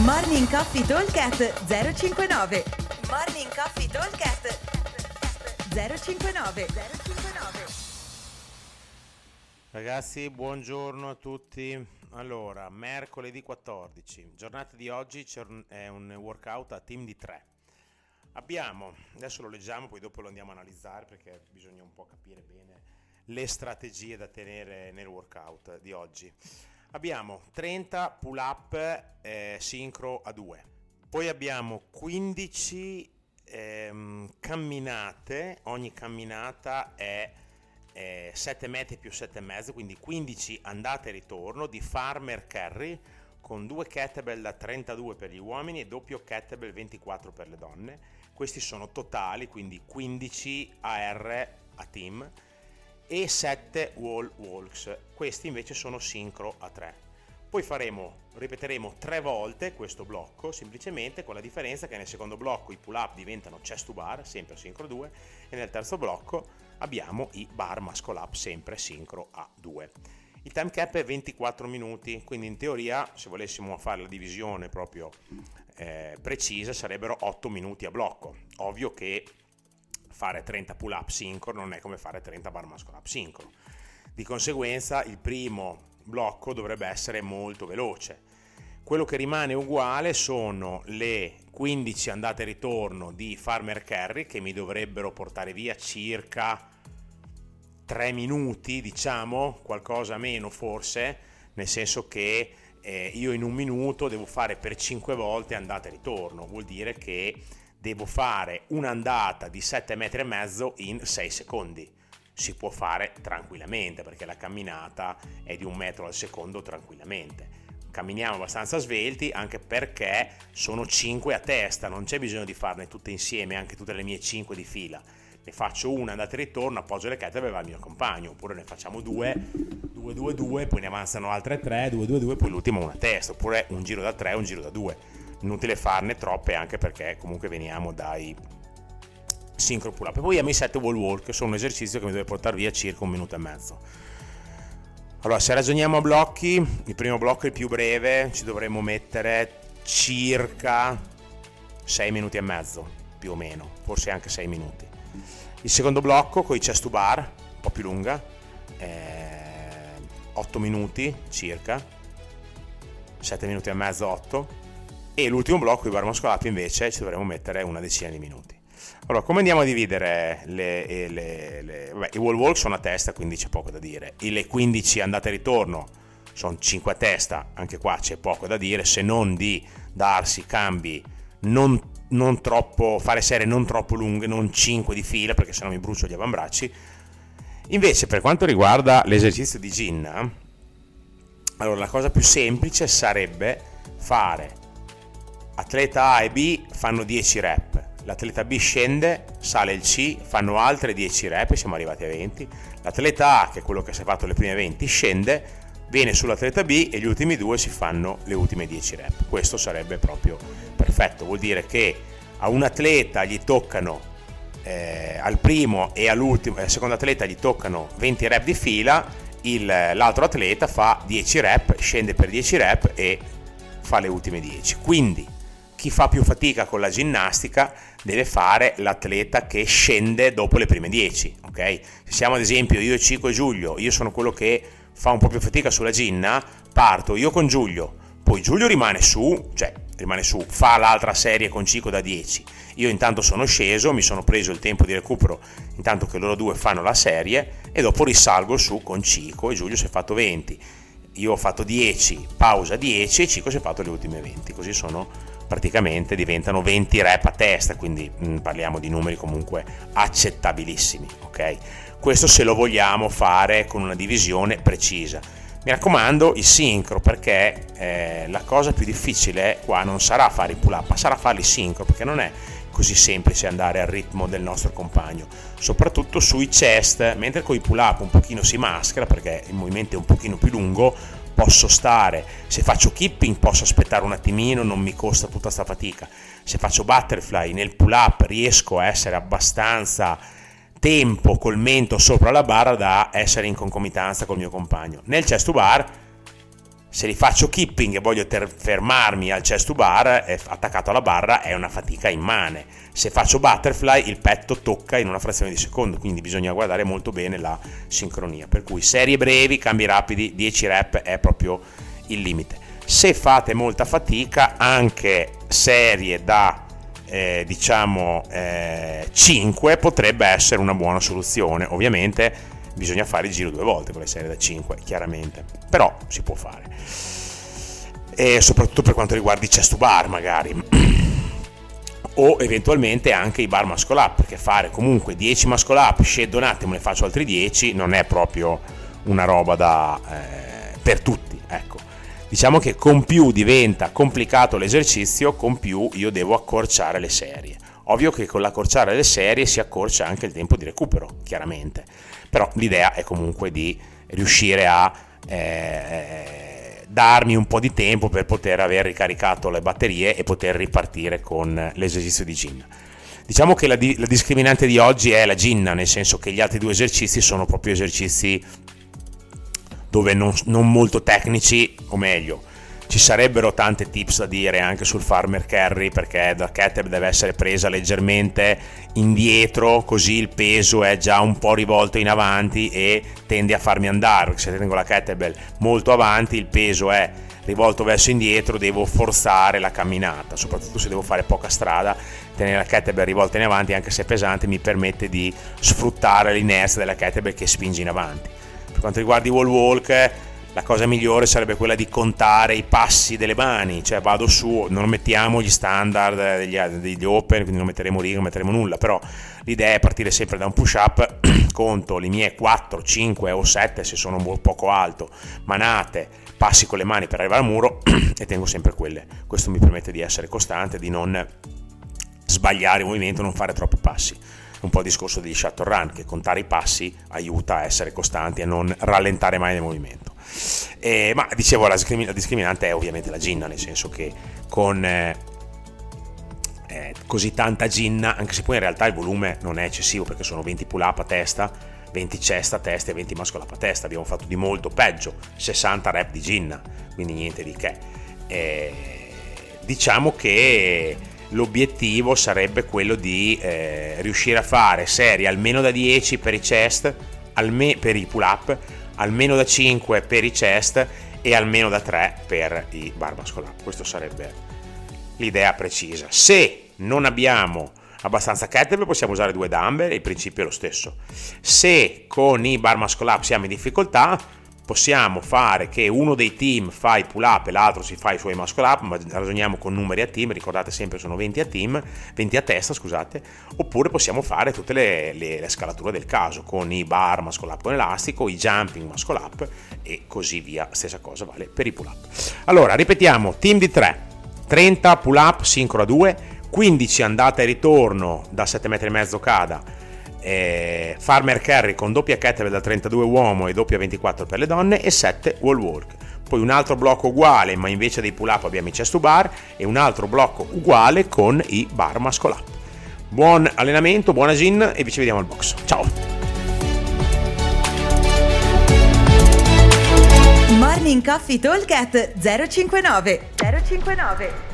Morning Coffee Talkcast 059 Morning Coffee Talkcast 059 059 Ragazzi, buongiorno a tutti. Allora, mercoledì 14, giornata di oggi è un workout a team di 3. Abbiamo, adesso lo leggiamo, poi dopo lo andiamo a analizzare perché bisogna un po' capire bene le strategie da tenere nel workout di oggi. Abbiamo 30 pull up eh, sincro a 2, poi abbiamo 15 ehm, camminate, ogni camminata è eh, 7 metri più 7 e mezzo, quindi 15 andate e ritorno di farmer carry con due kettlebell da 32 per gli uomini e doppio kettlebell 24 per le donne. Questi sono totali, quindi 15 AR a team e 7 wall walks. Questi invece sono sincro a 3. Poi faremo, ripeteremo tre volte questo blocco, semplicemente con la differenza che nel secondo blocco i pull up diventano chest to bar, sempre sincro 2, e nel terzo blocco abbiamo i bar muscle up, sempre sincro a 2. Il time cap è 24 minuti, quindi in teoria se volessimo fare la divisione proprio eh, precisa sarebbero 8 minuti a blocco. Ovvio che fare 30 pull up sincro non è come fare 30 bar muscle up sincro. Di conseguenza il primo blocco dovrebbe essere molto veloce. Quello che rimane uguale sono le 15 andate e ritorno di farmer carry che mi dovrebbero portare via circa 3 minuti, diciamo, qualcosa meno forse, nel senso che eh, io in un minuto devo fare per 5 volte andata e ritorno, vuol dire che devo fare un'andata di 7 metri e mezzo in 6 secondi. Si può fare tranquillamente perché la camminata è di un metro al secondo tranquillamente. Camminiamo abbastanza svelti anche perché sono 5 a testa, non c'è bisogno di farne tutte insieme, anche tutte le mie 5 di fila ne faccio una andata e ritorno, appoggio le kettlebell e va il mio compagno, oppure ne facciamo due, due, due, due, poi ne avanzano altre tre, due, due, due, poi l'ultimo una testa, oppure un giro da tre un giro da due. Inutile farne troppe anche perché comunque veniamo dai sincro pull up. E poi abbiamo i 7 wall walk, sono un esercizio che mi deve portare via circa un minuto e mezzo. Allora, se ragioniamo a blocchi, il primo blocco è il più breve, ci dovremmo mettere circa 6 minuti e mezzo, più o meno, forse anche 6 minuti. Il secondo blocco con i chest to bar, un po' più lunga, eh, 8 minuti circa, 7 minuti e mezzo, 8. E l'ultimo blocco, i bar muscolati, invece ci dovremo mettere una decina di minuti. Allora, come andiamo a dividere le, le, le, le vabbè, i wall walk sono a testa, quindi c'è poco da dire. E le 15 andate e ritorno sono 5 a testa, anche qua c'è poco da dire, se non di darsi cambi non, non troppo, fare serie non troppo lunghe, non 5 di fila, perché sennò mi brucio gli avambracci. Invece, per quanto riguarda l'esercizio di Ginna, allora la cosa più semplice sarebbe fare atleta A e B fanno 10 rep, l'atleta B scende, sale il C, fanno altre 10 rep, siamo arrivati a 20, l'atleta A, che è quello che si è fatto le prime 20, scende, viene sull'atleta B e gli ultimi due si fanno le ultime 10 rep. Questo sarebbe proprio perfetto, vuol dire che a un atleta gli toccano eh, al primo e all'ultimo, al secondo atleta gli toccano 20 rep di fila, il, l'altro atleta fa 10 rep, scende per 10 rep e fa le ultime 10. Quindi chi fa più fatica con la ginnastica deve fare l'atleta che scende dopo le prime 10, ok? Se siamo ad esempio io, Cico e Giulio, io sono quello che fa un po' più fatica sulla ginna, parto io con Giulio, poi Giulio rimane su, cioè rimane su, fa l'altra serie con Cico da 10. Io intanto sono sceso, mi sono preso il tempo di recupero intanto che loro due fanno la serie e dopo risalgo su con Cico e Giulio si è fatto 20. Io ho fatto 10, pausa 10 e Cico si è fatto le ultime 20, così sono praticamente diventano 20 rep a testa, quindi mh, parliamo di numeri comunque accettabilissimi, ok? Questo se lo vogliamo fare con una divisione precisa. Mi raccomando il sincro perché eh, la cosa più difficile qua non sarà fare i pull up, sarà farli sincro perché non è così semplice andare al ritmo del nostro compagno, soprattutto sui chest, mentre con i pull up un pochino si maschera perché il movimento è un pochino più lungo, posso stare, se faccio keeping posso aspettare un attimino, non mi costa tutta questa fatica, se faccio butterfly nel pull up riesco a essere abbastanza tempo col mento sopra la barra da essere in concomitanza col mio compagno. Nel chest to bar Se li faccio keeping e voglio ter- fermarmi al chest to bar, eh, attaccato alla barra, è una fatica immane. Se faccio butterfly, il petto tocca in una frazione di secondo, quindi bisogna guardare molto bene la sincronia. Per cui serie brevi, cambi rapidi, 10 rep è proprio il limite. Se fate molta fatica, anche serie da eh, diciamo eh, 5 potrebbe essere una buona soluzione. Ovviamente bisogna fare il giro due volte con le serie da 5, chiaramente, però si può fare. E soprattutto per quanto riguarda i chest bar, magari. o eventualmente anche i bar muscle up, perché fare comunque 10 muscle up, scedo un attimo e ne faccio altri 10, non è proprio una roba da, eh, per tutti, ecco. Diciamo che con più diventa complicato l'esercizio, con più io devo accorciare le serie. Ovvio che con l'accorciare le serie si accorcia anche il tempo di recupero, chiaramente però l'idea è comunque di riuscire a eh, darmi un po' di tempo per poter aver ricaricato le batterie e poter ripartire con l'esercizio di gin. Diciamo che la, di- la discriminante di oggi è la ginna, nel senso che gli altri due esercizi sono proprio esercizi dove non, non molto tecnici, o meglio, ci sarebbero tante tips da dire anche sul farmer carry perché la kettlebell deve essere presa leggermente indietro così il peso è già un po' rivolto in avanti e tende a farmi andare. Se tengo la kettlebell molto avanti il peso è rivolto verso indietro devo forzare la camminata. Soprattutto se devo fare poca strada tenere la kettlebell rivolta in avanti anche se pesante mi permette di sfruttare l'inerzia della kettlebell che spinge in avanti. Per quanto riguarda i wall walk la cosa migliore sarebbe quella di contare i passi delle mani, cioè vado su, non mettiamo gli standard degli, degli open, quindi non metteremo righe, non metteremo nulla, però l'idea è partire sempre da un push up, conto le mie 4, 5 o 7 se sono un poco alto, manate, passi con le mani per arrivare al muro e tengo sempre quelle. Questo mi permette di essere costante, di non sbagliare il movimento, non fare troppi passi un po' il discorso di shuttle run, che contare i passi aiuta a essere costanti e a non rallentare mai nel movimento. Eh, ma dicevo, la, discriminante è ovviamente la ginna, nel senso che con eh, eh, così tanta ginna, anche se poi in realtà il volume non è eccessivo perché sono 20 pull up a testa, 20 chest a testa e 20 muscle up a testa, abbiamo fatto di molto peggio, 60 rep di ginna, quindi niente di che. Eh, diciamo che l'obiettivo sarebbe quello di eh, riuscire a fare serie almeno da 10 per i chest, alme- per i pull up, almeno da 5 per i chest e almeno da 3 per i bar muscle up. Questa sarebbe l'idea precisa. Se non abbiamo abbastanza kettlebell possiamo usare due dumbbell, il principio è lo stesso. Se con i bar muscle siamo in difficoltà possiamo fare che uno dei team fa i pull up e l'altro si fa i suoi muscle up, ma ragioniamo con numeri a team, ricordate sempre sono 20 a team, 20 a testa scusate, oppure possiamo fare tutte le, le, le scalature del caso con i bar muscle up con elastico, i jumping muscle up e così via, stessa cosa vale per i pull up. Allora ripetiamo, team di 3, 30 pull up sincro a 2, 15 andata e ritorno da 7,5 metri cada eh, Farmer Carry con doppia kettlebell da 32 uomo e doppia 24 per le donne e 7 wall walk. Poi un altro blocco uguale, ma invece dei pull up abbiamo i chest to bar e un altro blocco uguale con i bar muscle up. Buon allenamento, buona gin e ci vediamo al box. Ciao! Morning Coffee Talk 059 059